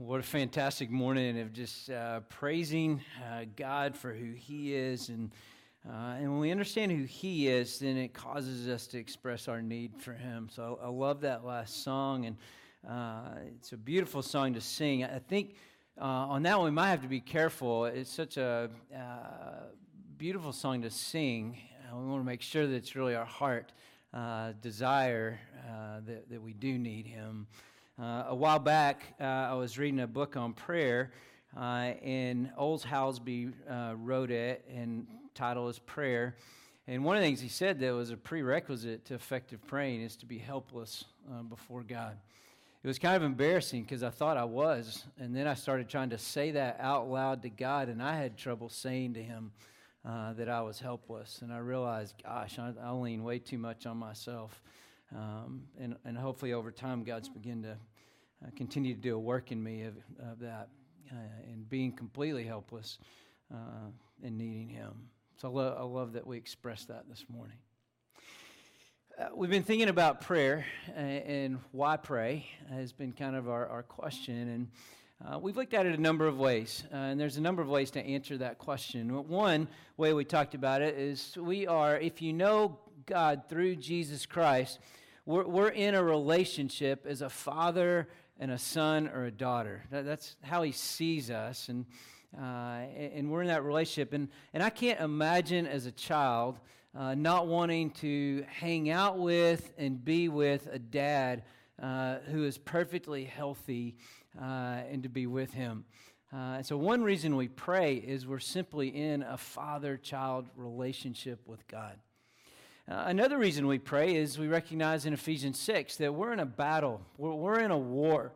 What a fantastic morning of just uh, praising uh, God for who He is. And, uh, and when we understand who He is, then it causes us to express our need for Him. So I, I love that last song. And uh, it's a beautiful song to sing. I think uh, on that one, we might have to be careful. It's such a uh, beautiful song to sing. we want to make sure that it's really our heart desire that, that we do need Him. Uh, a while back, uh, I was reading a book on prayer, uh, and Oles Hallesby uh, wrote it, and title is Prayer. And one of the things he said that was a prerequisite to effective praying is to be helpless uh, before God. It was kind of embarrassing because I thought I was, and then I started trying to say that out loud to God, and I had trouble saying to Him uh, that I was helpless. And I realized, gosh, I, I lean way too much on myself. Um, and, and hopefully over time, God's begin to uh, continue to do a work in me of, of that uh, and being completely helpless uh, and needing Him. So I, lo- I love that we express that this morning. Uh, we've been thinking about prayer and, and why pray has been kind of our, our question. And uh, we've looked at it a number of ways, uh, and there's a number of ways to answer that question. One way we talked about it is we are, if you know God through Jesus Christ, we're, we're in a relationship as a father and a son or a daughter. That, that's how he sees us, and, uh, and we're in that relationship. And, and I can't imagine as a child uh, not wanting to hang out with and be with a dad uh, who is perfectly healthy uh, and to be with him. Uh, so, one reason we pray is we're simply in a father child relationship with God. Uh, another reason we pray is we recognize in Ephesians 6 that we're in a battle, we're, we're in a war.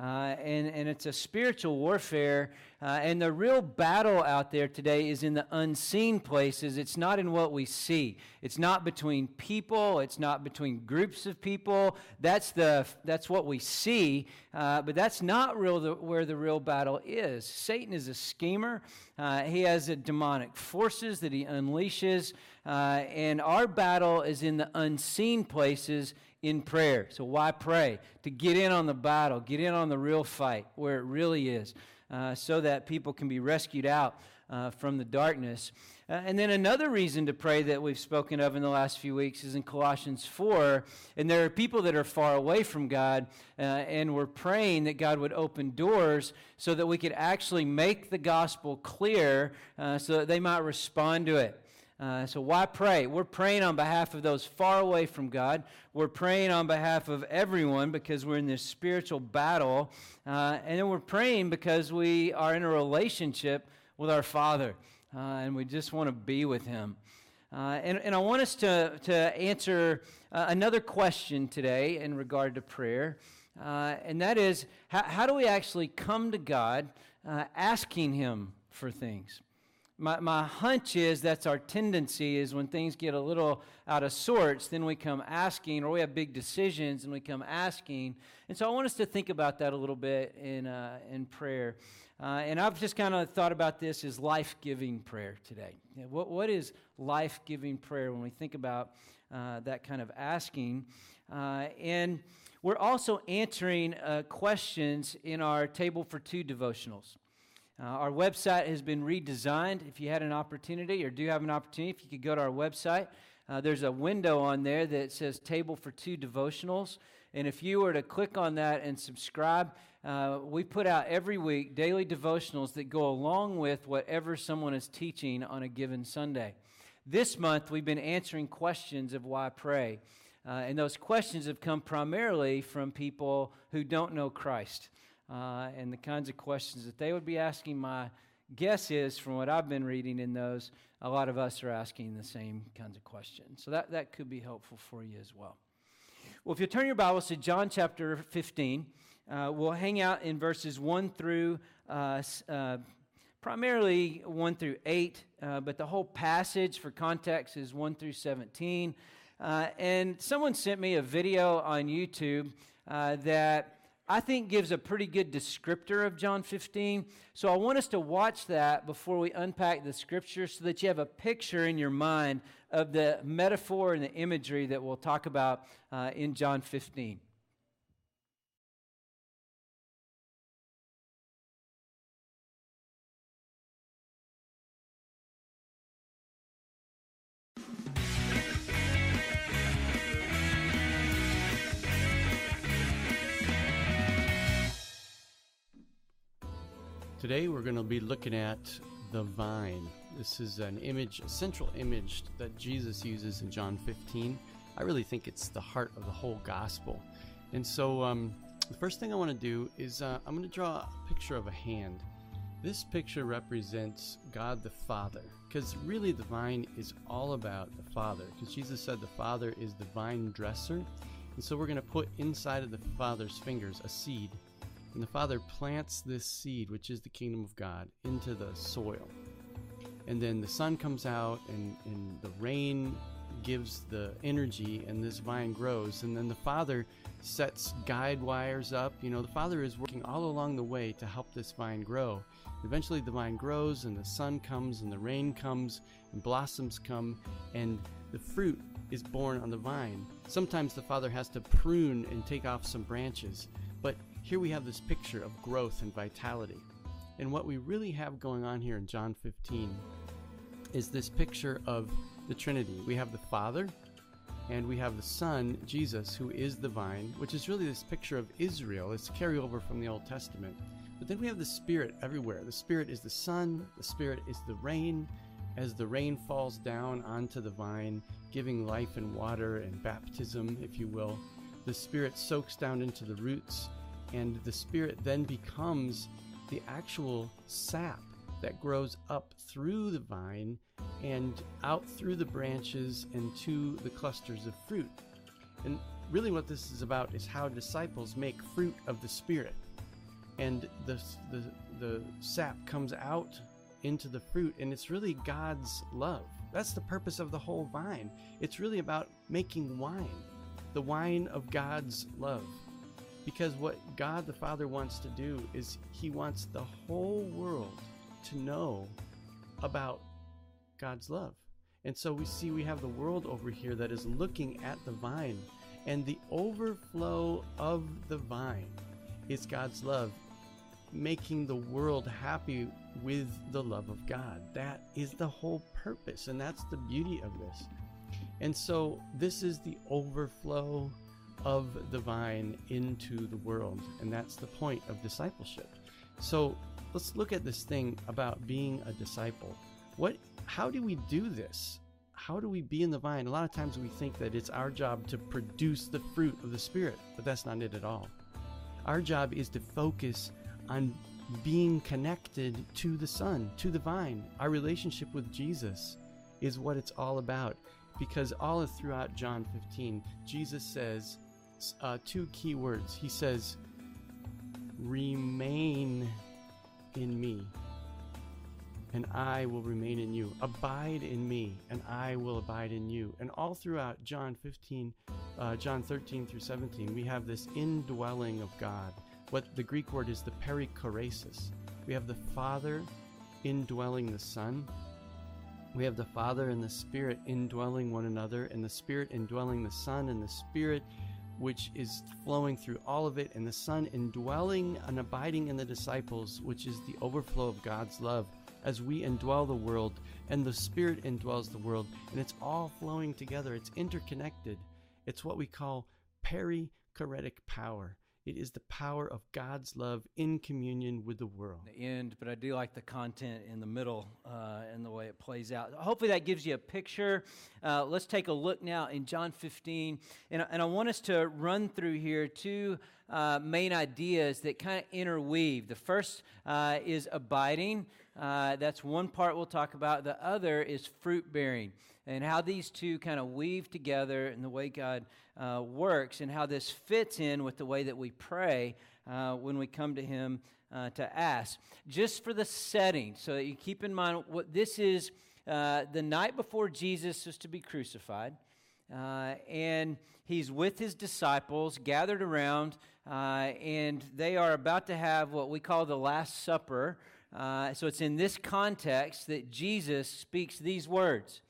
Uh, and, and it's a spiritual warfare. Uh, and the real battle out there today is in the unseen places. It's not in what we see. It's not between people. It's not between groups of people. That's, the, that's what we see. Uh, but that's not real the, where the real battle is. Satan is a schemer. Uh, he has demonic forces that he unleashes. Uh, and our battle is in the unseen places in prayer. So, why pray? To get in on the battle, get in on the real fight where it really is, uh, so that people can be rescued out uh, from the darkness. Uh, and then another reason to pray that we've spoken of in the last few weeks is in Colossians 4. And there are people that are far away from God, uh, and we're praying that God would open doors so that we could actually make the gospel clear uh, so that they might respond to it. Uh, so, why pray? We're praying on behalf of those far away from God. We're praying on behalf of everyone because we're in this spiritual battle. Uh, and then we're praying because we are in a relationship with our Father uh, and we just want to be with Him. Uh, and, and I want us to, to answer uh, another question today in regard to prayer. and that is how, how, do we actually come to God asking Him for things? My, my hunch is that's our tendency is when things get a little out of sorts then we come asking or we have big decisions and we come asking. And so i want us to think about that a little bit in, uh, in prayer. Uh, and i've just kind of thought about this as life-giving prayer today. What, what is life-giving prayer when we think about uh, that kind of asking? Uh, and we're also answering uh, questions in our table for two devotionals uh, our website has been redesigned. If you had an opportunity or do have an opportunity, if you could go to our website, uh, there's a window on there that says Table for Two Devotionals. And if you were to click on that and subscribe, uh, we put out every week daily devotionals that go along with whatever someone is teaching on a given Sunday. This month, we've been answering questions of why pray. Uh, and those questions have come primarily from people who don't know Christ uh, and the kinds of questions that they would be asking. My guess is, from what I've been reading in those, a lot of us are asking the same kinds of questions. So that, that could be helpful for you as well. Well, if you turn your Bibles to John chapter 15, uh, we'll hang out in verses 1 through uh, uh, primarily 1 through 8, uh, but the whole passage for context is 1 through 17. Uh, and someone sent me a video on YouTube uh, that I think gives a pretty good descriptor of John 15. So I want us to watch that before we unpack the scripture so that you have a picture in your mind of the metaphor and the imagery that we'll talk about uh, in John 15. Today we're going to be looking at the vine. This is an image, a central image that Jesus uses in John 15. I really think it's the heart of the whole gospel. And so, um, the first thing I want to do is uh, I'm going to draw a picture of a hand. This picture represents God the Father, because really the vine is all about the Father, because Jesus said the Father is the vine dresser. And so we're going to put inside of the Father's fingers a seed and the Father plants this seed, which is the kingdom of God, into the soil. And then the sun comes out, and, and the rain gives the energy, and this vine grows. And then the Father sets guide wires up. You know, the Father is working all along the way to help this vine grow. Eventually, the vine grows, and the sun comes, and the rain comes, and blossoms come, and the fruit is born on the vine. Sometimes the Father has to prune and take off some branches, but here we have this picture of growth and vitality. And what we really have going on here in John 15 is this picture of the Trinity. We have the Father, and we have the Son, Jesus, who is the vine, which is really this picture of Israel. It's carryover from the Old Testament. But then we have the Spirit everywhere. The Spirit is the sun, the Spirit is the rain. As the rain falls down onto the vine, giving life and water and baptism, if you will, the Spirit soaks down into the roots and the spirit then becomes the actual sap that grows up through the vine and out through the branches and to the clusters of fruit. And really, what this is about is how disciples make fruit of the Spirit. And the, the, the sap comes out into the fruit, and it's really God's love. That's the purpose of the whole vine. It's really about making wine, the wine of God's love. Because what God the Father wants to do is He wants the whole world to know about God's love. And so we see we have the world over here that is looking at the vine, and the overflow of the vine is God's love, making the world happy with the love of God. That is the whole purpose, and that's the beauty of this. And so this is the overflow of the vine into the world. And that's the point of discipleship. So let's look at this thing about being a disciple. What how do we do this? How do we be in the vine? A lot of times we think that it's our job to produce the fruit of the Spirit, but that's not it at all. Our job is to focus on being connected to the Son, to the vine. Our relationship with Jesus is what it's all about. Because all throughout John 15, Jesus says, uh, two key words. He says, Remain in me, and I will remain in you. Abide in me, and I will abide in you. And all throughout John 15, uh, John 13 through 17, we have this indwelling of God. What the Greek word is the perichoresis. We have the Father indwelling the Son. We have the Father and the Spirit indwelling one another, and the Spirit indwelling the Son, and the Spirit which is flowing through all of it, and the Son indwelling and abiding in the disciples, which is the overflow of God's love as we indwell the world, and the Spirit indwells the world, and it's all flowing together. It's interconnected. It's what we call perichoretic power. It is the power of God's love in communion with the world. The end, but I do like the content in the middle uh, and the way it plays out. Hopefully, that gives you a picture. Uh, let's take a look now in John 15. And, and I want us to run through here two uh, main ideas that kind of interweave. The first uh, is abiding. Uh, that's one part we'll talk about. The other is fruit bearing and how these two kind of weave together and the way God uh, works and how this fits in with the way that we pray uh, when we come to Him uh, to ask. Just for the setting, so that you keep in mind what this is uh, the night before Jesus is to be crucified. Uh, and he's with his disciples gathered around, uh, and they are about to have what we call the Last Supper. so it's in this context that Jesus speaks these words.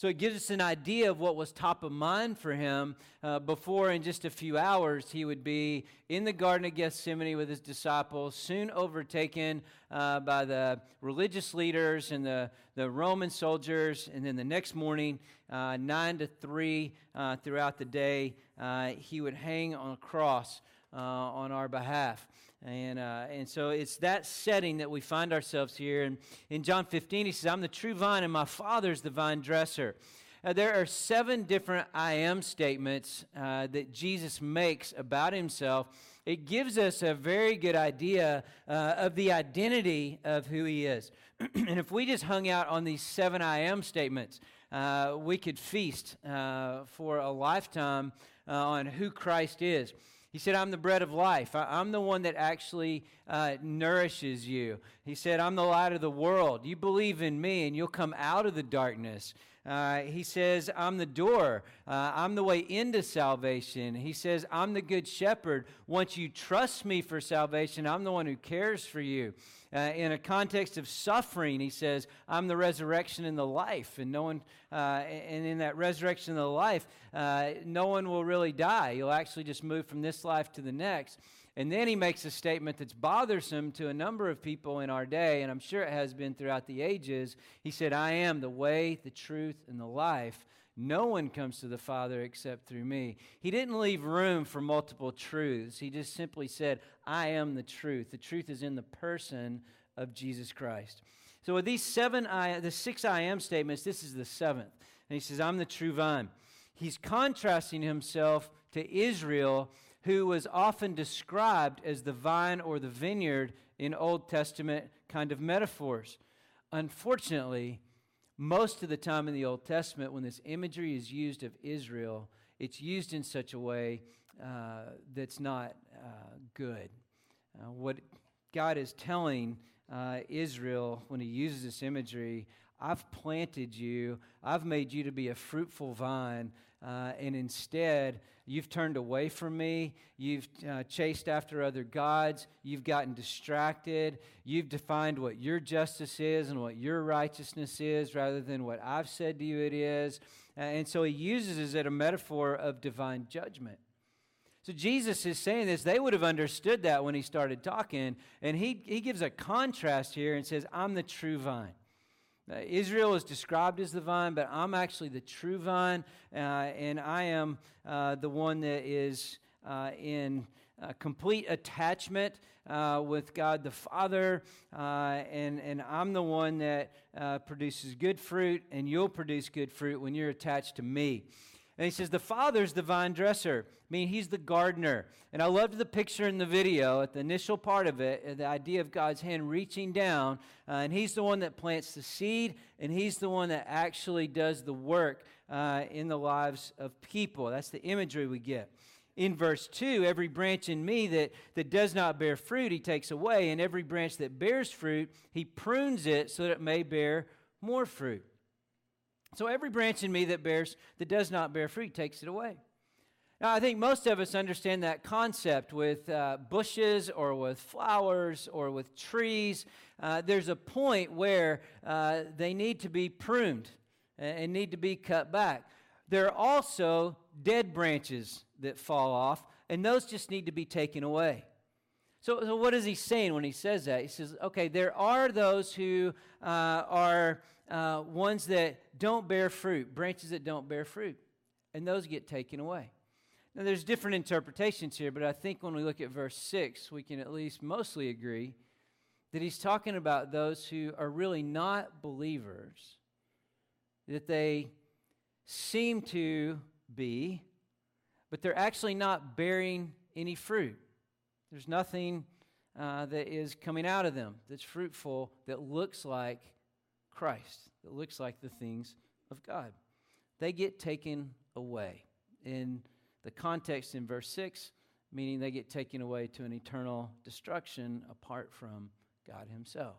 So it gives us an idea of what was top of mind for him uh, before, in just a few hours, he would be in the Garden of Gethsemane with his disciples, soon overtaken uh, by the religious leaders and the, the Roman soldiers. And then the next morning, uh, 9 to 3 uh, throughout the day, uh, he would hang on a cross uh, on our behalf. And, uh, and so it's that setting that we find ourselves here. And in John 15, he says, I'm the true vine, and my Father's the vine dresser. Uh, there are seven different I am statements uh, that Jesus makes about himself. It gives us a very good idea uh, of the identity of who he is. and if we just hung out on these seven I am statements, uh, we could feast uh, for a lifetime uh, on who Christ is. He said, I'm the bread of life. I, am the one that actually uh, nourishes you. He said, I'm the light of the world. You believe in me, and you'll come out of the darkness. Uh, he says, I'm the door. Uh, I'm the way into salvation. He says, I'm the good shepherd. Once you trust me for salvation, I'm the one who cares for you. Uh, in a context of suffering, he says, I'm the resurrection and the life. And no one, uh, and in that resurrection and the life, uh, no one will really die. You'll actually just move from this life to the next. And then he makes a statement that's bothersome to a number of people in our day, and I'm sure it has been throughout the ages. He said, I am the way, the truth, and the life. No one comes to the Father except through me. He didn't leave room for multiple truths. He just simply said, I am the truth. The truth is in the person of Jesus Christ. So with these seven I, the six I am statements, this is the seventh. And he says, I'm the true vine. He's contrasting himself to Israel, who was often described as the vine or the vineyard in Old Testament kind of metaphors. Unfortunately, most of the time in the Old Testament, when this imagery is used of Israel, it's used in such a way uh, that's not uh, good. Uh, what God is telling uh, Israel when He uses this imagery I've planted you, I've made you to be a fruitful vine, uh, and instead, you've turned away from me. You've uh, chased after other gods. You've gotten distracted. You've defined what your justice is and what your righteousness is rather than what I've said to you it is. Uh, and so he uses it a metaphor of divine judgment. So Jesus is saying this. They would have understood that when he started talking. And he, he gives a contrast here and says, I'm the true vine. Uh, Israel is described as the vine, but I'm actually the true vine, uh, and I am uh, the one that is uh, in uh, complete attachment uh, with God the Father, and, and I'm the one that produces good fruit, and you'll produce good fruit when you're attached to me. And he says, The Father's the vine dresser. I mean, he's the gardener. And I loved the picture in the video at the initial part of it, the idea of God's hand reaching down. Uh, and he's the one that plants the seed, and he's the one that actually does the work uh, in the lives of people. That's the imagery we get. In verse 2, every branch in me that, that does not bear fruit, he takes away. And every branch that bears fruit, he prunes it so that it may bear more fruit. So every branch in me that bears that does not bear fruit takes it away. Now, I think most of us understand that concept with uh, bushes or with flowers or with trees. Uh, there's a point where uh, they need to be pruned and need to be cut back. There are also dead branches that fall off, and those just need to be taken away. So, so what is he saying when he says that? He says, okay, there are those who uh, are uh, ones that don't bear fruit, branches that don't bear fruit, and those get taken away. Now, there's different interpretations here, but I think when we look at verse 6, we can at least mostly agree that he's talking about those who are really not believers, that they seem to be, but they're actually not bearing any fruit. There's nothing uh, that is coming out of them that's fruitful that looks like Christ, that looks like the things of God. They get taken away. In the context in verse 6, meaning they get taken away to an eternal destruction apart from God Himself.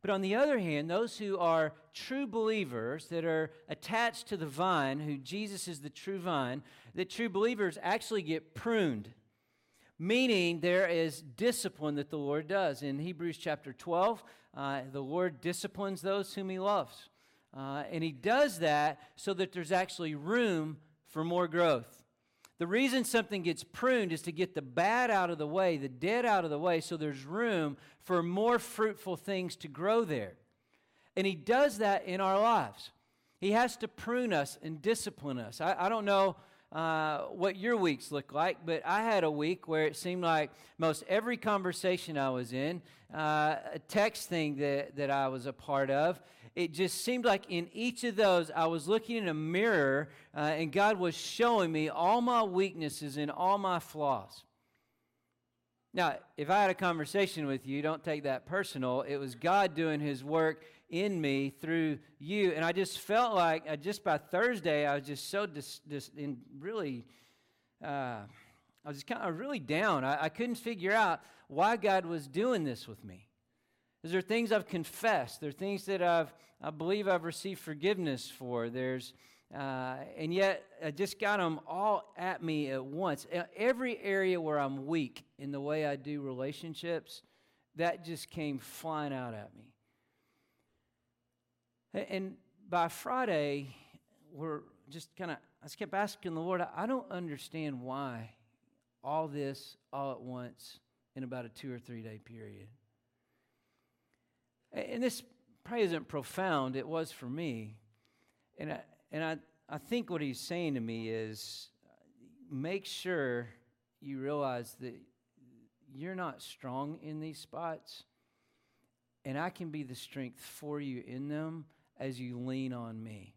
But on the other hand, those who are true believers that are attached to the vine, who Jesus is the true vine, that true believers actually get pruned meaning there is discipline that the Lord does. In Hebrews chapter 12, uh, the Lord disciplines those whom he loves. Uh, and he does that so that there's actually room for more growth. The reason something gets pruned is to get the bad out of the way, the dead out of the way, so there's room for more fruitful things to grow there. And he does that in our lives. He has to prune us and discipline us. I, I don't know uh, what your weeks look like, but I had a week where it seemed like most every conversation I was in, uh, a text thing that, that I was a part of, it just seemed like in each of those, I was looking in a mirror uh, and God was showing me all my weaknesses and all my flaws. Now, if I had a conversation with you, don't take that personal. It was God doing his work in me through you. And I just felt like, uh, just by Thursday, I was just so dis, dis, in really, uh, I was just kind of really down. I, I couldn't figure out why God was doing this with me. There are things I've confessed? There are things that I've, I believe I've received forgiveness for. There's, uh, and yet I just got them all at me at once. Every area where I'm weak in the way I do relationships, that just came flying out at me. And by Friday, we're just kind of, I just kept asking the Lord, I don't understand why all this all at once in about a two or three day period. And this probably isn't profound, it was for me. And I, and I, I think what he's saying to me is make sure you realize that you're not strong in these spots, and I can be the strength for you in them as you lean on me.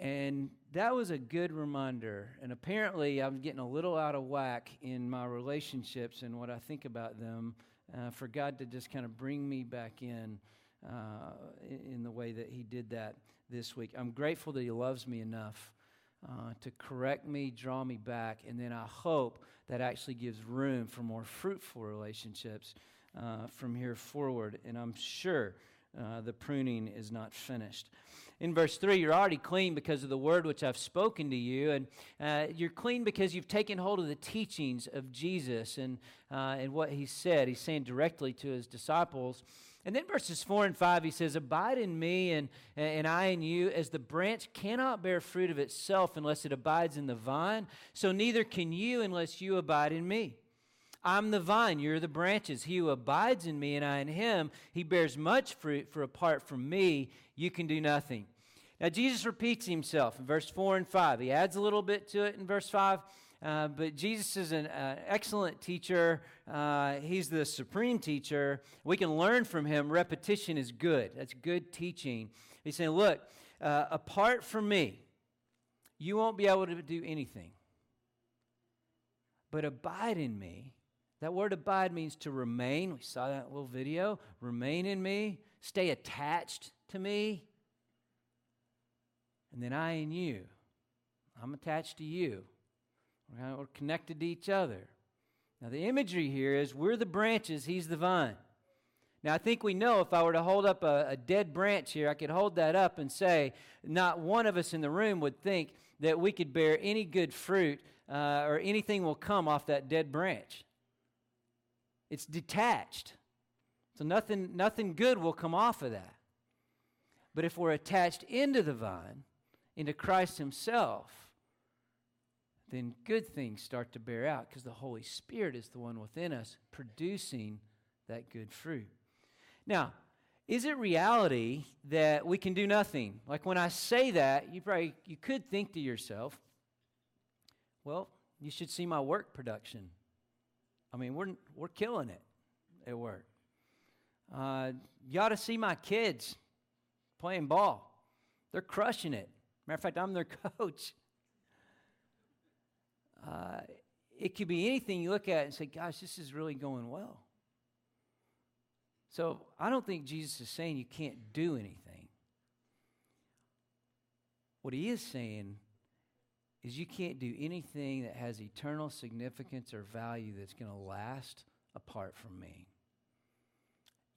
And that was a good reminder. And apparently, I'm getting a little out of whack in my relationships and what I think about them uh, for God to just kind of bring me back in, uh, in the way that He did that this week. I'm grateful that He loves me enough uh, to correct me, draw me back, and then I hope that actually gives room for more fruitful relationships uh, from here forward. And I'm sure uh, the pruning is not finished. In verse 3, you're already clean because of the word which I've spoken to you. And uh, you're clean because you've taken hold of the teachings of Jesus and, uh, and what he said. He's saying directly to his disciples. And then verses 4 and 5, he says, Abide in me and, and I in you, as the branch cannot bear fruit of itself unless it abides in the vine, so neither can you unless you abide in me. I'm the vine, you're the branches. He who abides in me and I in him, he bears much fruit, for apart from me, you can do nothing. Now, Jesus repeats himself in verse 4 and 5. He adds a little bit to it in verse 5. Uh, but Jesus is an uh, excellent teacher. Uh, he's the supreme teacher. We can learn from him. Repetition is good. That's good teaching. He's saying, Look, uh, apart from me, you won't be able to do anything. But abide in me, that word abide means to remain. We saw that little video. Remain in me, stay attached to me. And then I and you. I'm attached to you. We're connected to each other. Now, the imagery here is we're the branches, he's the vine. Now, I think we know if I were to hold up a, a, dead branch here, I could hold that up and say, not one of us in the room would think that we could bear any good fruit uh, or anything will come off that dead branch. It's detached. So nothing, nothing good will come off of that. But if we're attached into the vine, into Christ Himself, then good things start to bear out because the Holy Spirit is the one within us producing that good fruit. Now, is it reality that we can do nothing? Like when I say that, you probably you could think to yourself, well, you should see my work production. I mean, we're, we're killing it at work. Uh, you ought to see my kids playing ball. They're crushing it. Matter of fact, I'm their coach. Uh, it could be anything you look at and say, gosh, this is really going well. So I don't think Jesus is saying you can't do anything. What he is saying is you can't do anything that has eternal significance or value that's going to last apart from me.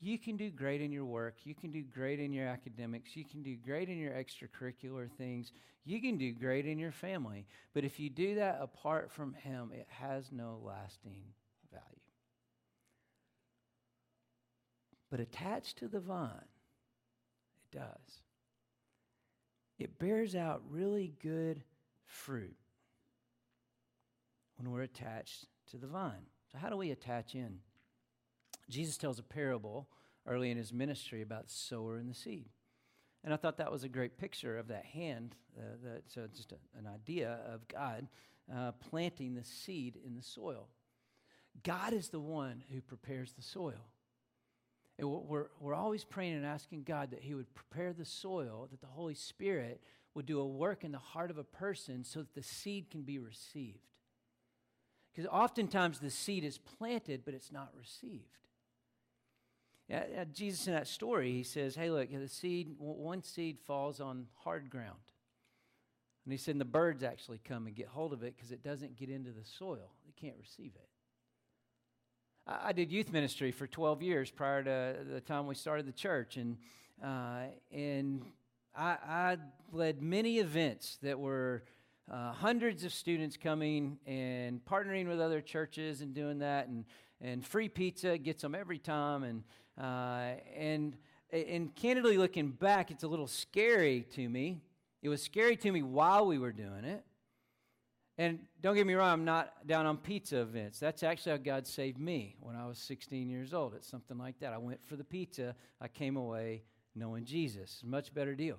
You can do great in your work. You can do great in your academics. You can do great in your extracurricular things. You can do great in your family. But if you do that apart from Him, it has no lasting value. But attached to the vine, it does. It bears out really good fruit when we're attached to the vine. So, how do we attach in? Jesus tells a parable early in his ministry about the sower and the seed. And I thought that was a great picture of that hand. Uh, that, so just a, an idea of God uh, planting the seed in the soil. God is the one who prepares the soil. And we're, we're always praying and asking God that He would prepare the soil, that the Holy Spirit would do a work in the heart of a person so that the seed can be received. Because oftentimes the seed is planted, but it's not received. Yeah, Jesus in that story, he says, Hey, look, the seed, one seed falls on hard ground. And he said, and the birds actually come and get hold of it because it doesn't get into the soil. They can't receive it. I did youth ministry for 12 years prior to the time we started the church. And, uh, and I, I, led many events that were uh, hundreds of students coming and partnering with other churches and doing that. And, and free pizza gets them every time. And, uh, and, and candidly looking back, it's a little scary to me. It was scary to me while we were doing it. And don't get me wrong, I'm not down on pizza events. That's actually how God saved me when I was 16 years old. It's something like that. I went for the pizza, I came away knowing Jesus. Much better deal.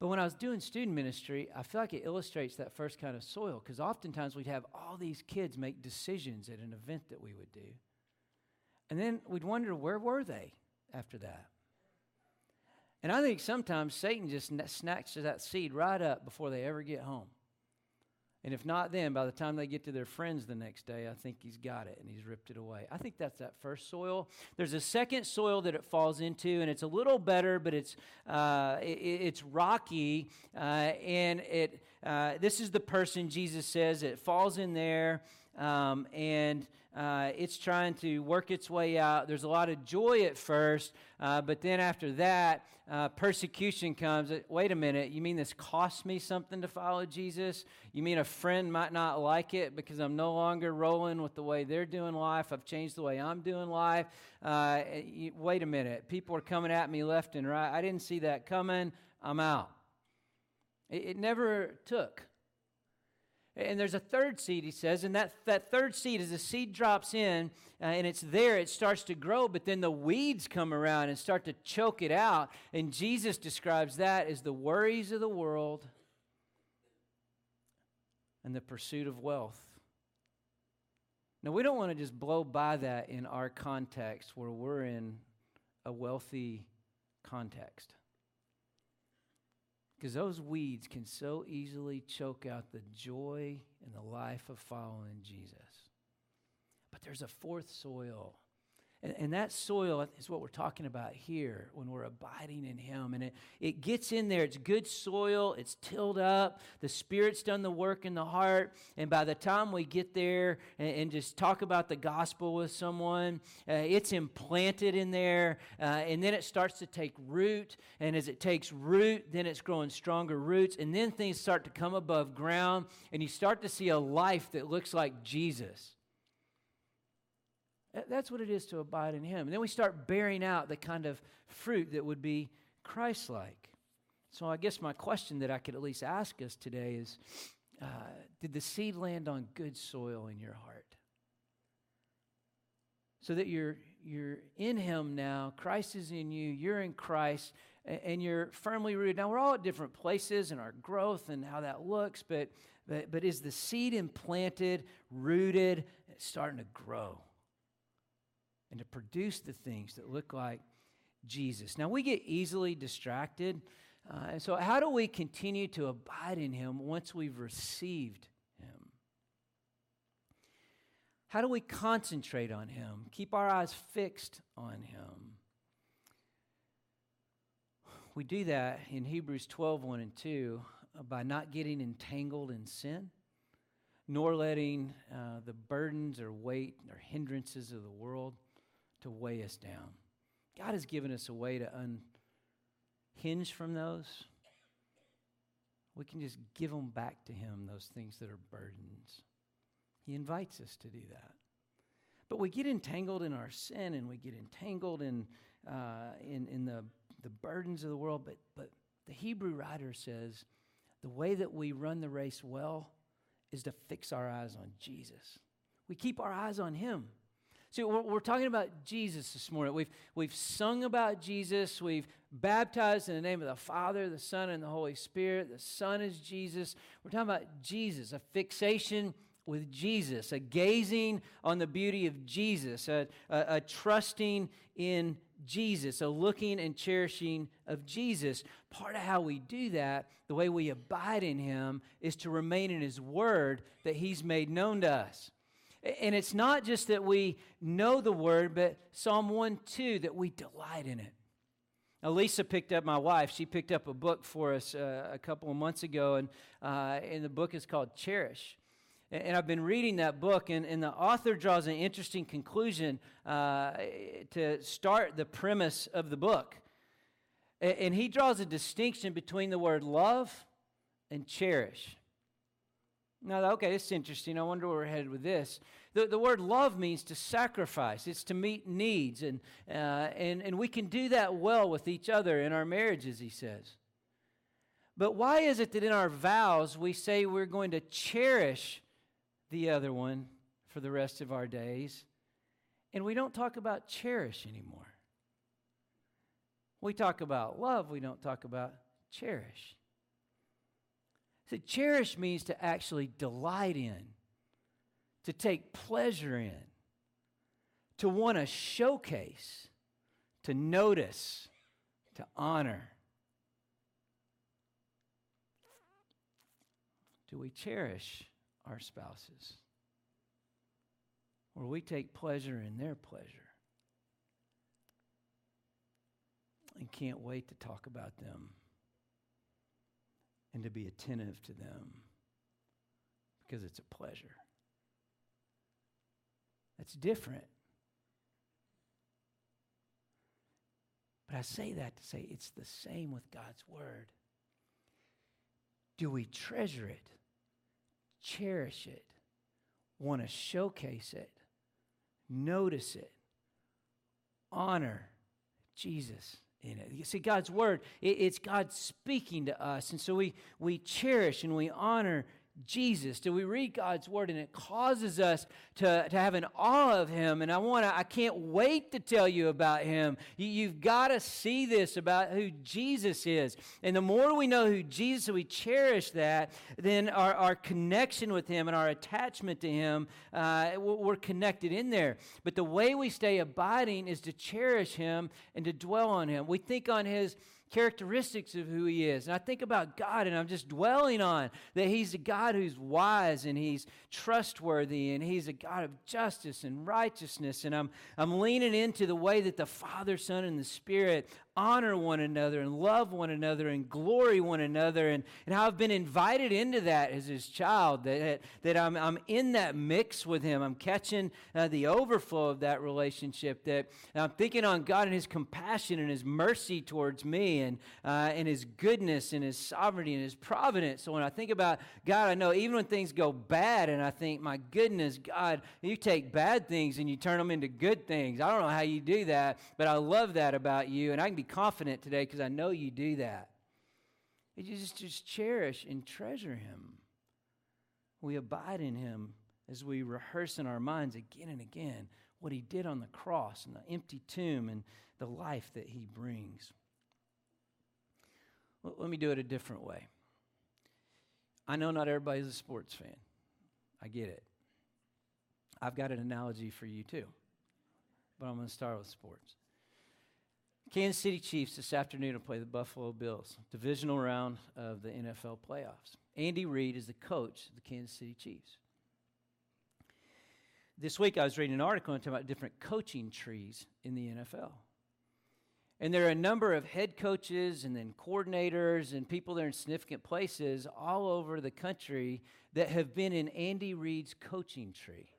But when I was doing student ministry, I feel like it illustrates that first kind of soil because oftentimes we'd have all these kids make decisions at an event that we would do. And then we'd wonder, where were they after that? And I think sometimes Satan just snatches that seed right up before they ever get home. And if not then, by the time they get to their friends the next day, I think he's got it and he's ripped it away. I think that's that first soil. There's a second soil that it falls into, and it's a little better, but it's uh, it, it's rocky, uh, and it uh, this is the person Jesus says it falls in there, um, and uh, it's trying to work its way out. There's a lot of joy at first, uh, but then after that, uh, persecution comes. Uh, wait a minute, you mean this cost me something to follow Jesus? You mean a friend might not like it because I'm no longer rolling with the way they're doing life? I've changed the way I'm doing life. Uh, you, wait a minute, people are coming at me left and right. I didn't see that coming. I'm out. It, it never took. And there's a third seed, he says, and that, that third seed, as the seed drops in uh, and it's there, it starts to grow, but then the weeds come around and start to choke it out. And Jesus describes that as the worries of the world and the pursuit of wealth. Now, we don't want to just blow by that in our context where we're in a wealthy context. Because those weeds can so easily choke out the joy and the life of following Jesus. But there's a fourth soil and, and, that soil is what we're talking about here when we're abiding in Him. And it, it gets in there. It's good soil. It's tilled up. The Spirit's done the work in the heart. And by the time we get there and, and just talk about the gospel with someone, uh, it's implanted in there. Uh, and then it starts to take root. And as it takes root, then it's growing stronger roots. And then things start to come above ground. And you start to see a life that looks like Jesus. That's what it is to abide in Him. And then we start bearing out the kind of fruit that would be Christ like. So I guess my question that I could at least ask us today is uh, Did the seed land on good soil in your heart? So that you're, you're in Him now, Christ is in you, you're in Christ, and you're firmly rooted. Now, we're all at different places in our growth and how that looks, but, but, but is the seed implanted, rooted, starting to grow? And to produce the things that look like Jesus. Now, we get easily distracted. Uh, and so, how do we continue to abide in Him once we've received Him? How do we concentrate on Him? Keep our eyes fixed on Him. We do that in Hebrews 12 1 and 2 uh, by not getting entangled in sin, nor letting uh, the burdens or weight or hindrances of the world to weigh us down. God has given us a way to unhinge from those. We can just give them back to Him, those things that are burdens. He invites us to do that. But we get entangled in our sin and we get entangled in, uh, in, in the, the burdens of the world. But, but the Hebrew writer says the way that we run the race well is to fix our eyes on Jesus. We keep our eyes on Him. See, we're, we're, talking about Jesus this morning. We've, we've sung about Jesus. We've baptized in the name of the Father, the Son, and the Holy Spirit. The Son is Jesus. We're talking about Jesus, a fixation with Jesus, a gazing on the beauty of Jesus, a, a, a trusting in Jesus, a looking and cherishing of Jesus. Part of how we do that, the way we abide in Him, is to remain in His Word that He's made known to us. And it's not just that we know the word, but Psalm 1 2, that we delight in it. Elisa picked up, my wife, she picked up a book for us uh, a couple of months ago, and, uh, and the book is called Cherish. And, and I've been reading that book, and, and the author draws an interesting conclusion uh, to start the premise of the book. And, and he draws a distinction between the word love and cherish. Now, okay, this is interesting. I wonder where we're headed with this. The, the word love means to sacrifice, it's to meet needs. And, uh, and, and we can do that well with each other in our marriages, he says. But why is it that in our vows we say we're going to cherish the other one for the rest of our days, and we don't talk about cherish anymore? We talk about love, we don't talk about cherish. To cherish means to actually delight in, to take pleasure in, to want to showcase, to notice, to honor. Do we cherish our spouses? Or we take pleasure in their pleasure? And can't wait to talk about them and to be attentive to them because it's a pleasure. That's different. But I say that to say it's the same with God's Word. Do we treasure it, cherish it, want to showcase it, notice it, honor Jesus? In it. You see, God's word, it, it's God speaking to us. And so we, we cherish and we honor Jesus? Do we read God's word and it causes us to, to have an awe of him? And I want to, I can't wait to tell you about him. You, you've got to see this about who Jesus is. And the more we know who Jesus we cherish that, then our, our connection with him and our attachment to him, uh, we're connected in there. But the way we stay abiding is to cherish him and to dwell on him. We think on his characteristics of who he is. And I think about God and I'm just dwelling on that he's a God who's wise and he's trustworthy and he's a God of justice and righteousness. And I'm, I'm leaning into the way that the Father, Son, and the Spirit honor one another and love one another and glory one another and, and how I've been invited into that as his child, that, that I'm, I'm in that mix with him. I'm catching uh, the overflow of that relationship, that I'm thinking on God and his compassion and his mercy towards me and, uh, and his goodness and his sovereignty and his providence. So when I think about God, I know even when things go bad and I think, my goodness, God, you take bad things and you turn them into good things. I don't know how you do that, but I love that about you. And I can be be confident today because I know you do that. You just, just cherish and treasure Him. We abide in Him as we rehearse in our minds again and again what He did on the cross and the empty tomb and the life that He brings. Well, let me do it a different way. I know not everybody's a sports fan. I get it. I've got an analogy for you too, but I'm going to start with sports. Kansas City Chiefs this afternoon will play the Buffalo Bills, divisional round of the NFL playoffs. Andy Reid is the coach of the Kansas City Chiefs. This week I was reading an article talking about different coaching trees in the NFL. And there are a number of head coaches and then coordinators and people that are in significant places all over the country that have been in Andy Reid's coaching tree.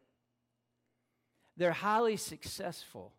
They're highly successful.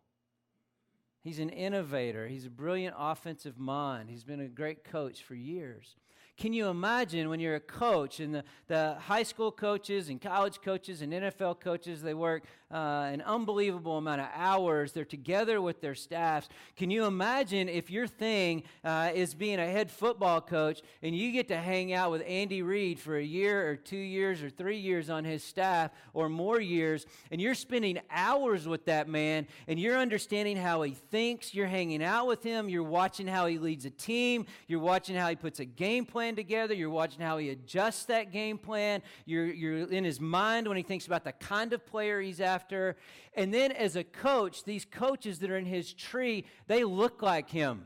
He's an innovator. He's a brilliant offensive mind. He's been a great coach for years. Can you imagine when you're a coach and the, the high school coaches and college coaches and NFL coaches, they work uh, an unbelievable amount of hours. They're together with their staffs. Can you imagine if your thing uh, is being a head football coach and you get to hang out with Andy Reid for a year or two years or three years on his staff or more years, and you're spending hours with that man and you're understanding how he thinks, you're hanging out with him, you're watching how he leads a team, you're watching how he puts a game plan together, you're watching how he adjusts that game plan, you're, you're in his mind when he thinks about the kind of player he's after after. And then as a coach, these coaches that are in his tree, they look like him.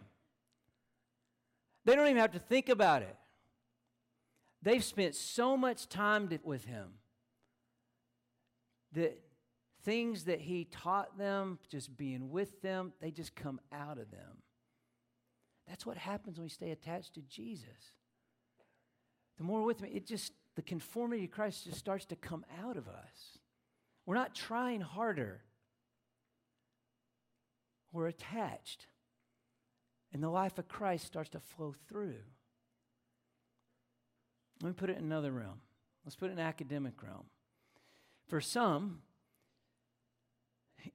They don't even have to think about it. They've spent so much time with him that things that he taught them, just being with them, they just come out of them. That's what happens when we stay attached to Jesus. The more with me, it just, the conformity to Christ just starts to come out of us. We're not trying harder. We're attached. And the life of Christ starts to flow through. Let me put it in another realm. Let's put it in academic realm. For some,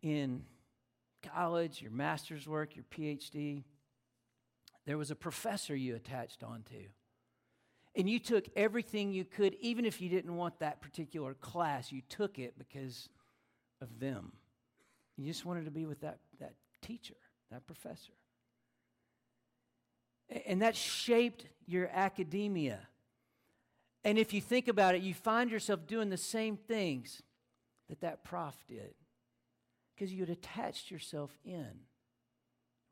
in college, your master's work, your PhD, there was a professor you attached onto and you took everything you could, even if you didn't want that particular class, you took it because of them. You just wanted to be with that, that teacher, that professor. And that shaped your academia. And if you think about it, you find yourself doing the same things that that prof did because you had attached yourself in,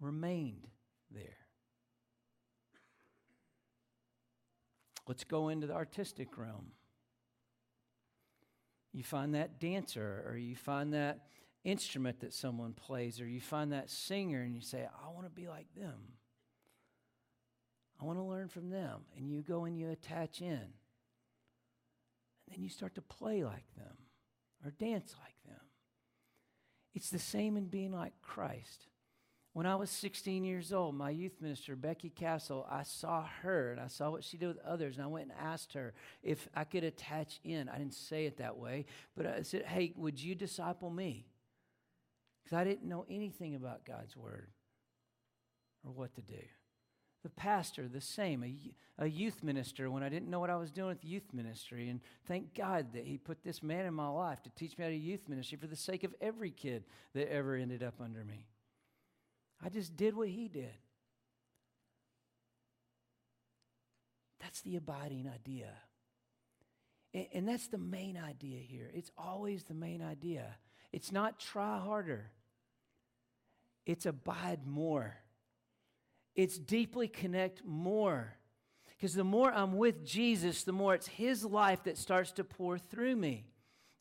remained there. Let's go into the artistic realm. You find that dancer, or you find that instrument that someone plays, or you find that singer and you say, I want to be like them. I want to learn from them. And you go and you attach in. And then you start to play like them or dance like them. It's the same in being like Christ. When I was 16 years old, my youth minister, Becky Castle, I saw her and I saw what she did with others, and I went and asked her if I could attach in. I didn't say it that way, but I said, Hey, would you disciple me? Because I didn't know anything about God's word or what to do. The pastor, the same, a, youth minister, when I didn't know what I was doing with youth ministry. And thank God that He put this man in my life to teach me how to youth ministry for the sake of every kid that ever ended up under me. I just did what he did. That's the abiding idea. And, and, that's the main idea here. It's always the main idea. It's not try harder, it's abide more. It's deeply connect more. Because the more I'm with Jesus, the more it's His life that starts to pour through me.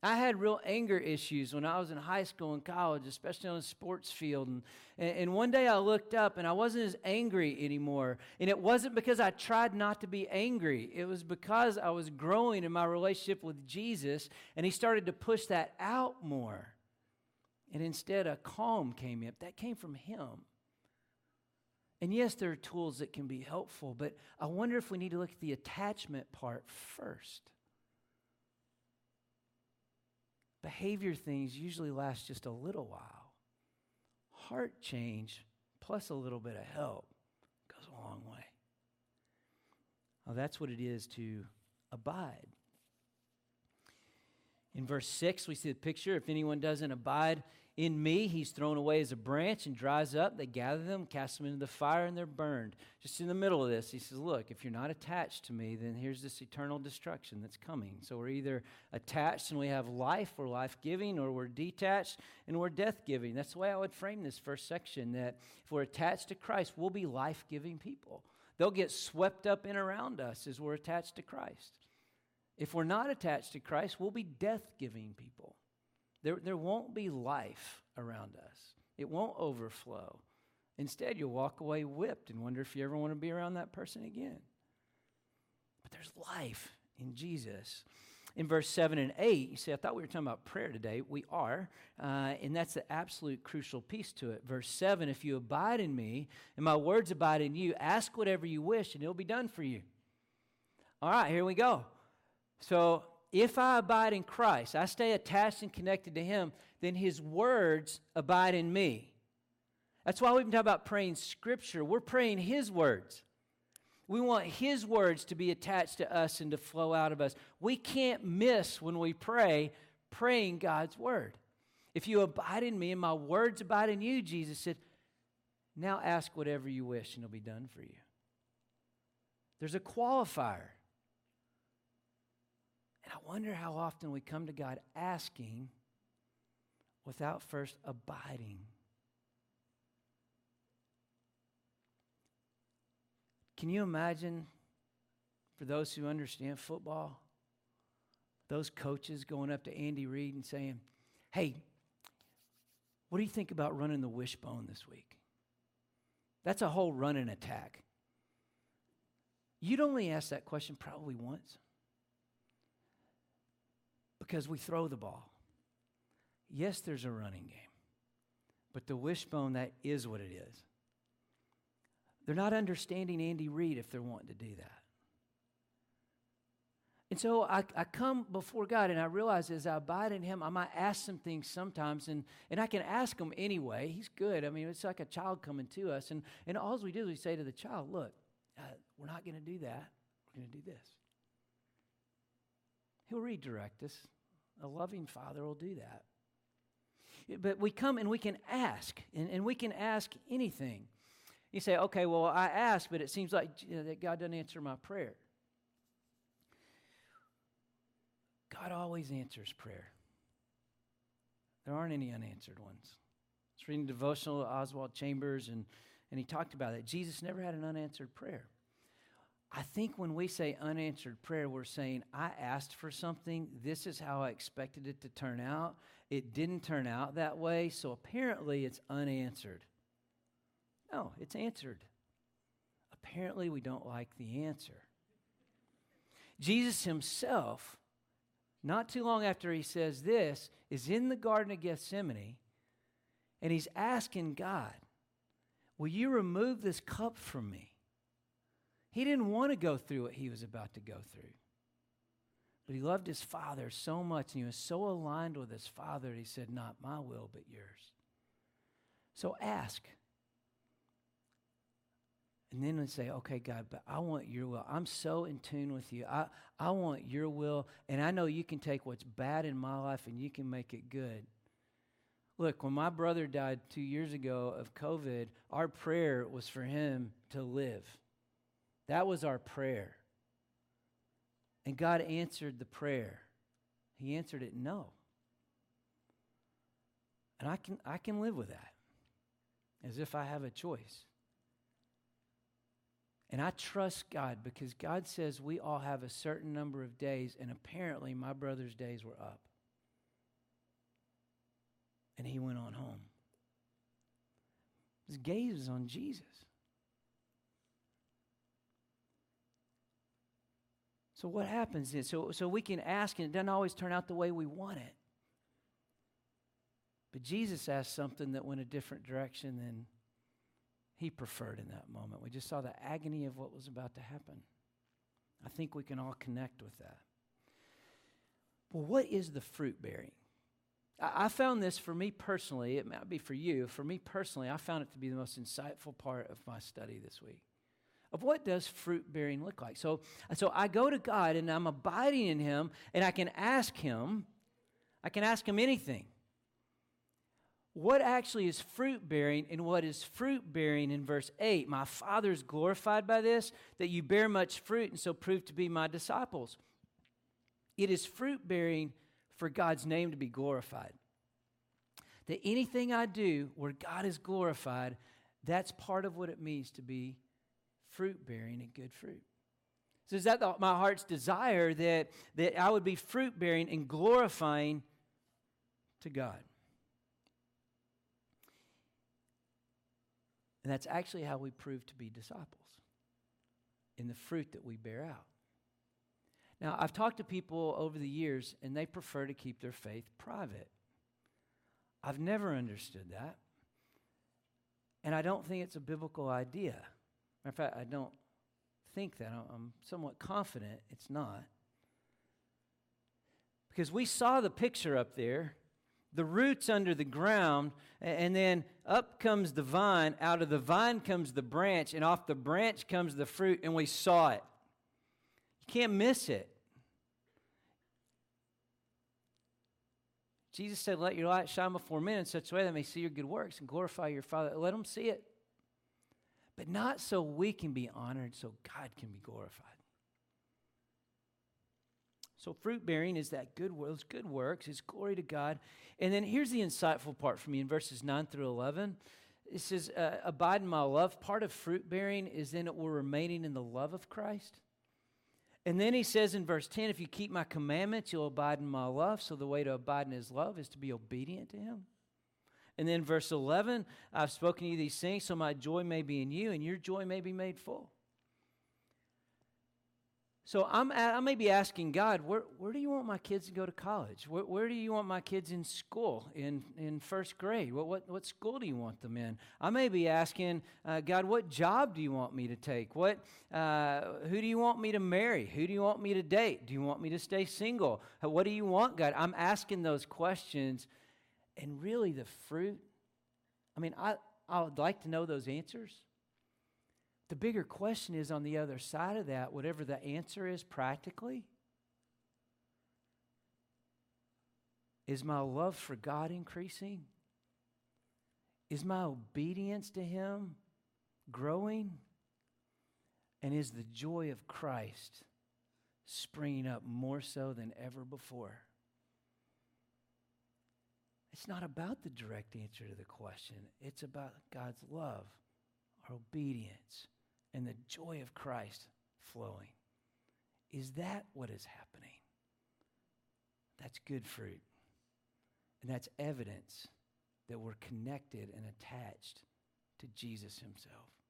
I had real anger issues when I was in high school and college, especially on the sports field. And, and one day I looked up and I wasn't as angry anymore. And it wasn't because I tried not to be angry, it was because I was growing in my relationship with Jesus and He started to push that out more. And instead, a calm came up. That came from Him. And yes, there are tools that can be helpful, but I wonder if we need to look at the attachment part first. Behavior things usually last just a little while. Heart change plus a little bit of help goes a long way. Well, that's what it is to abide. In verse 6, we see the picture if anyone doesn't abide in me, he's thrown away as a branch and dries up. They gather them, cast them into the fire, and they're burned. Just in the middle of this, he says, Look, if you're not attached to me, then here's this eternal destruction that's coming. So we're either attached and we have life, we're life giving, or we're detached and we're death giving. That's the way I would frame this first section that if we're attached to Christ, we'll be life giving people. They'll get swept up in around us as we're attached to Christ. If we're not attached to Christ, we'll be death giving people. There, there won't be life around us, it won't overflow. Instead, you'll walk away whipped and wonder if you ever want to be around that person again. But there's life in Jesus. In verse 7 and 8, you see, I thought we were talking about prayer today. We are, uh, and that's the absolute crucial piece to it. Verse 7 If you abide in me and my words abide in you, ask whatever you wish and it'll be done for you. All right, here we go. So if I abide in Christ, I stay attached and connected to Him, then His words abide in me. That's why we've been talking about praying Scripture. We're praying His words. We want His words to be attached to us and to flow out of us. We can't miss when we pray, praying God's Word. If you abide in me and my words abide in you, Jesus said, now ask whatever you wish and it'll be done for you. There's a qualifier. And I wonder how often we come to God asking without first abiding. Can you imagine, for those who understand football, those coaches going up to Andy Reid and saying, Hey, what do you think about running the wishbone this week? That's a whole running attack. You'd only ask that question probably once because we throw the ball. Yes, there's a running game, but the wishbone, that is what it is. They're not understanding Andy Reid if they're wanting to do that. And so I, I come before God and I realize as I abide in Him, I might ask some things sometimes, and, and I can ask Him anyway. He's good. I mean, it's like a child coming to us. And, and all we do is we say to the child, Look, uh, we're not going to do that. We're going to do this. He'll redirect us. A loving father will do that. But we come and we can ask, and, and we can ask anything. You say, okay, well, I asked, but it seems like you know, that God doesn't answer my prayer. God always answers prayer. There aren't any unanswered ones. I was reading devotional Oswald Chambers, and, and he talked about it. Jesus never had an unanswered prayer. I think when we say unanswered prayer, we're saying, I asked for something. This is how I expected it to turn out. It didn't turn out that way, so apparently it's unanswered. No, it's answered. Apparently, we don't like the answer. Jesus himself, not too long after he says this, is in the Garden of Gethsemane and he's asking God, Will you remove this cup from me? He didn't want to go through what he was about to go through. But he loved his father so much, and he was so aligned with his father, he said, Not my will, but yours. So ask. And then say, okay, God, but I want your will. I'm so in tune with you. I, I want your will. And I know you can take what's bad in my life and you can make it good. Look, when my brother died two years ago of COVID, our prayer was for him to live. That was our prayer. And God answered the prayer. He answered it no. And I can, I can live with that as if I have a choice. And I trust God because God says we all have a certain number of days, and apparently my brother's days were up. And he went on home. His gaze was on Jesus. So what happens is so, so we can ask and it doesn't always turn out the way we want it. But Jesus asked something that went a different direction than he preferred in that moment. We just saw the agony of what was about to happen. I think we can all connect with that. Well, what is the fruit bearing? I, I found this for me personally, it might be for you. For me personally, I found it to be the most insightful part of my study this week of what does fruit bearing look like. So, so I go to God and I'm abiding in Him, and I can ask Him, I can ask Him anything. What actually is fruit bearing, and what is fruit bearing in verse 8? My Father is glorified by this, that you bear much fruit, and so prove to be my disciples. It is fruit bearing for God's name to be glorified. That anything I do where God is glorified, that's part of what it means to be fruit bearing and good fruit. So is that the, my heart's desire that, that I would be fruit bearing and glorifying to God? And that's actually how we prove to be disciples in the fruit that we bear out. Now, I've talked to people over the years, and they prefer to keep their faith private. I've never understood that. And I don't think it's a biblical idea. Matter of fact, I don't think that. I'm somewhat confident it's not. Because we saw the picture up there the roots under the ground, and then up comes the vine. Out of the vine comes the branch, and off the branch comes the fruit, and we saw it. You can't miss it. Jesus said, Let your light shine before men in such a way that they may see your good works and glorify your Father. Let them see it. But not so we can be honored, so God can be glorified. So fruit bearing is that good works, good works, is glory to God. And then here's the insightful part for me in verses 9 through 11. It says, uh, Abide in my love. Part of fruit bearing is then it will remaining in the love of Christ. And then he says in verse 10, If you keep my commandments, you'll abide in my love. So the way to abide in his love is to be obedient to him. And then verse 11, I've spoken to you these things so my joy may be in you and your joy may be made full. So I'm, at, I may be asking God, where, where do you want my kids to go to college? Where, where do you want my kids in school, in, in first grade? What, what, what school do you want them in? I may be asking, uh, God, what job do you want me to take? What, uh, who do you want me to marry? Who do you want me to date? Do you want me to stay single? What do you want, God? I'm asking those questions. And really, the fruit, I mean, I, I would like to know those answers. The bigger question is on the other side of that, whatever the answer is practically, is my love for God increasing? Is my obedience to Him growing? And is the joy of Christ springing up more so than ever before? It's not about the direct answer to the question, it's about God's love, our obedience, and the joy of Christ flowing. Is that what is happening? That's good fruit. And that's evidence that we're connected and attached to Jesus Himself.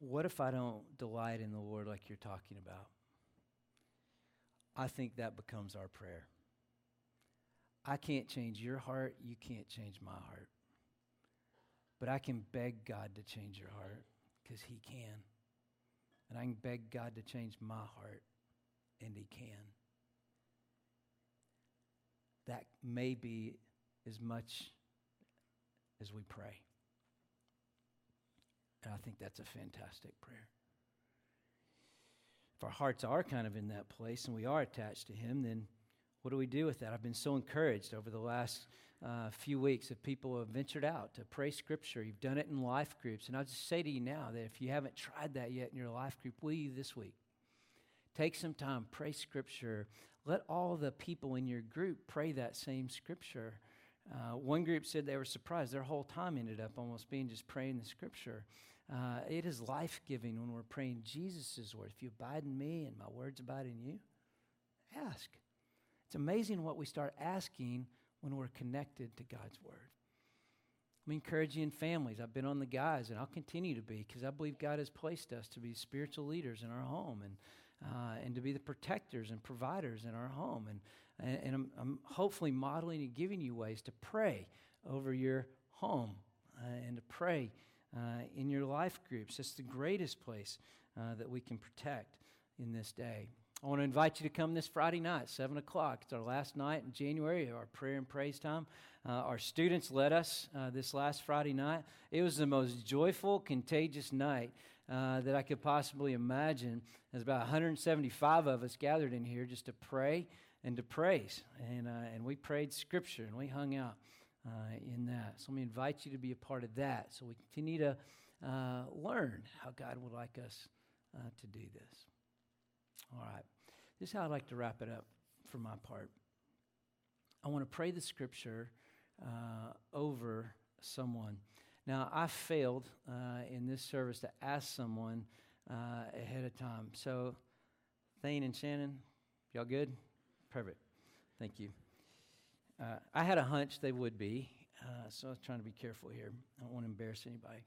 What if I don't delight in the Lord like you're talking about? I think that becomes our prayer. I can't change your heart. You can't change my heart. But I can beg God to change your heart because He can. And I can beg God to change my heart, and He can. That may be as much as we pray. And I think that's a fantastic prayer. If our hearts are kind of in that place and we are attached to Him, then what do we do with that? I've been so encouraged over the last uh, few weeks of people who have ventured out to pray scripture. You've done it in life groups. And I'll just say to you now that if you haven't tried that yet in your life group, will you this week? Take some time, pray scripture. Let all the people in your group pray that same scripture. Uh, one group said they were surprised. Their whole time ended up almost being just praying the scripture. Uh, it is life giving when we're praying Jesus' word. If you abide in me and my words abide in you, ask. It's amazing what we start asking when we're connected to God's Word. I'm encouraging families. I've been on the guys, and I'll continue to be because I believe God has placed us to be spiritual leaders in our home and, uh, and to be the protectors and providers in our home. And, and, and I'm, I'm, hopefully modeling and giving you ways to pray over your home uh, and to pray uh, in your life groups. It's the greatest place uh, that we can protect in this day. I want to invite you to come this Friday night, 7 o'clock. It's our last night in January, our prayer and praise time. Uh, our students led us uh, this last Friday night. It was the most joyful, contagious night uh, that I could possibly imagine. There's about 175 of us gathered in here just to pray and to praise. And, uh, and we prayed scripture and we hung out uh, in that. So let me invite you to be a part of that so we continue to uh, learn how God would like us to do this. All right. This is how I'd like to wrap it up for my part. I want to pray the scripture uh, over someone. Now, I failed uh, in this service to ask someone uh, ahead of time. So, Thane and Shannon, y'all good? Perfect. Thank you. Uh, I had a hunch they would be, uh, so I was trying to be careful here. I don't want to embarrass anybody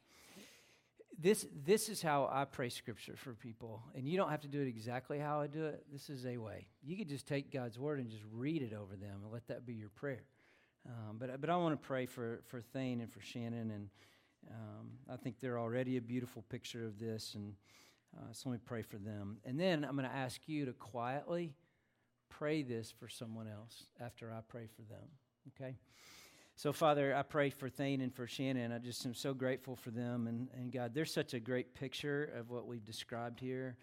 this, this is how I pray scripture for people. And you don't have to do it exactly how I do it. This is a way. You could just take God's word and just read it over them and let that be your prayer. Um, but, but I want to pray for, for Thane and for Shannon, and um, I think they're already a beautiful picture of this, and uh, so let me pray for them. And then I'm going to ask you to quietly pray this for someone else after I pray for them, okay? So, Father, I pray for Thane and for Shannon. I just am so grateful for them. And, and God, they're such a great picture of what we've described here.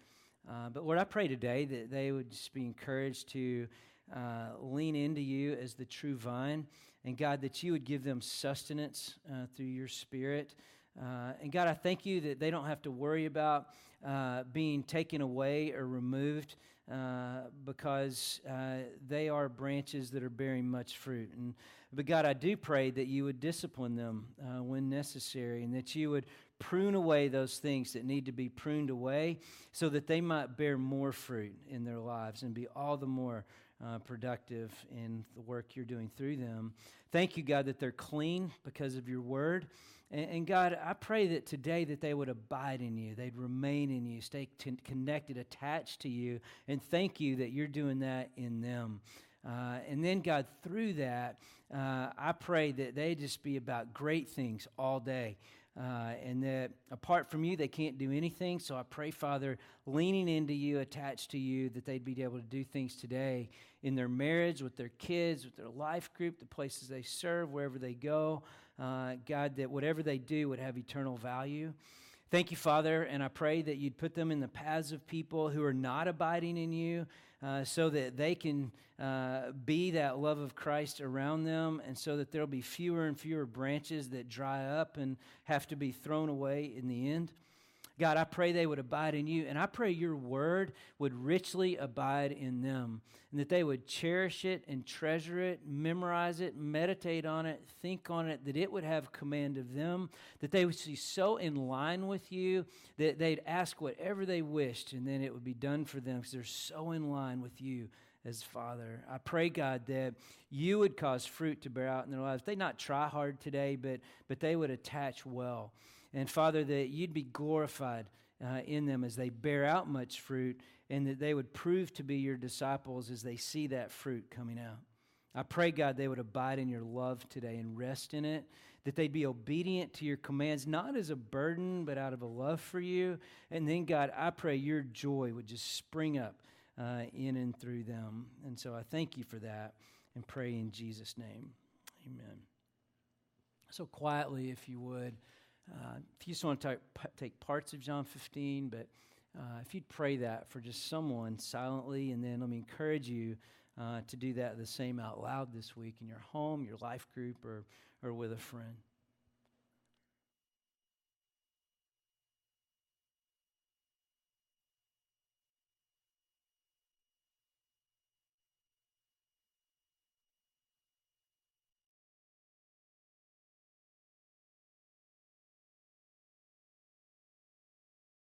Uh, but Lord, I pray today that they would just be encouraged to uh, lean into you as the true vine. And God, that you would give them sustenance uh, through your spirit. Uh, and God, I thank you that they don't have to worry about uh, being taken away or removed uh, because uh, they are branches that are bearing much fruit. And but God, I do pray that you would discipline them uh, when necessary and that you would prune away those things that need to be pruned away so that they might bear more fruit in their lives and be all the more uh, productive in the work you're doing through them. Thank you, God, that they're clean because of your word. And, God, I pray that today that they would abide in you, they'd remain in you, stay connected, attached to you, and thank you that you're doing that in them. Uh, and then, God, through that, uh, I pray that they just be about great things all day. Uh, and that apart from you, they can't do anything. So I pray, Father, leaning into you, attached to you, that they'd be able to do things today in their marriage, with their kids, with their life group, the places they serve, wherever they go. Uh, God, that whatever they do would have eternal value. Thank you, Father, and I pray that you'd put them in the paths of people who are not abiding in you, uh, so that they can uh, be that love of Christ around them, and so that there'll be fewer and fewer branches that dry up and have to be thrown away in the end. God, I pray they would abide in you, and I pray your word would richly abide in them, and that they would cherish it and treasure it, memorize it, meditate on it, think on it, that it would have command of them, that they would be so in line with you that they'd ask whatever they wished, and then it would be done for them because they're so in line with you as Father. I pray, God, that you would cause fruit to bear out in their lives. They not try hard today, but, but they would attach well. And Father, that you'd be glorified uh, in them as they bear out much fruit, and that they would prove to be your disciples as they see that fruit coming out. I pray, God, they would abide in your love today and rest in it, that they'd be obedient to your commands, not as a burden, but out of a love for you. And then, God, I pray your joy would just spring up uh, in and through them. And so I thank you for that and pray in Jesus' name. Amen. So, quietly, if you would. Uh, if you just want to take parts of John 15, but uh, if you'd pray that for just someone silently, and then let me encourage you uh, to do that the same out loud this week in your home, your life group, or, or with a friend.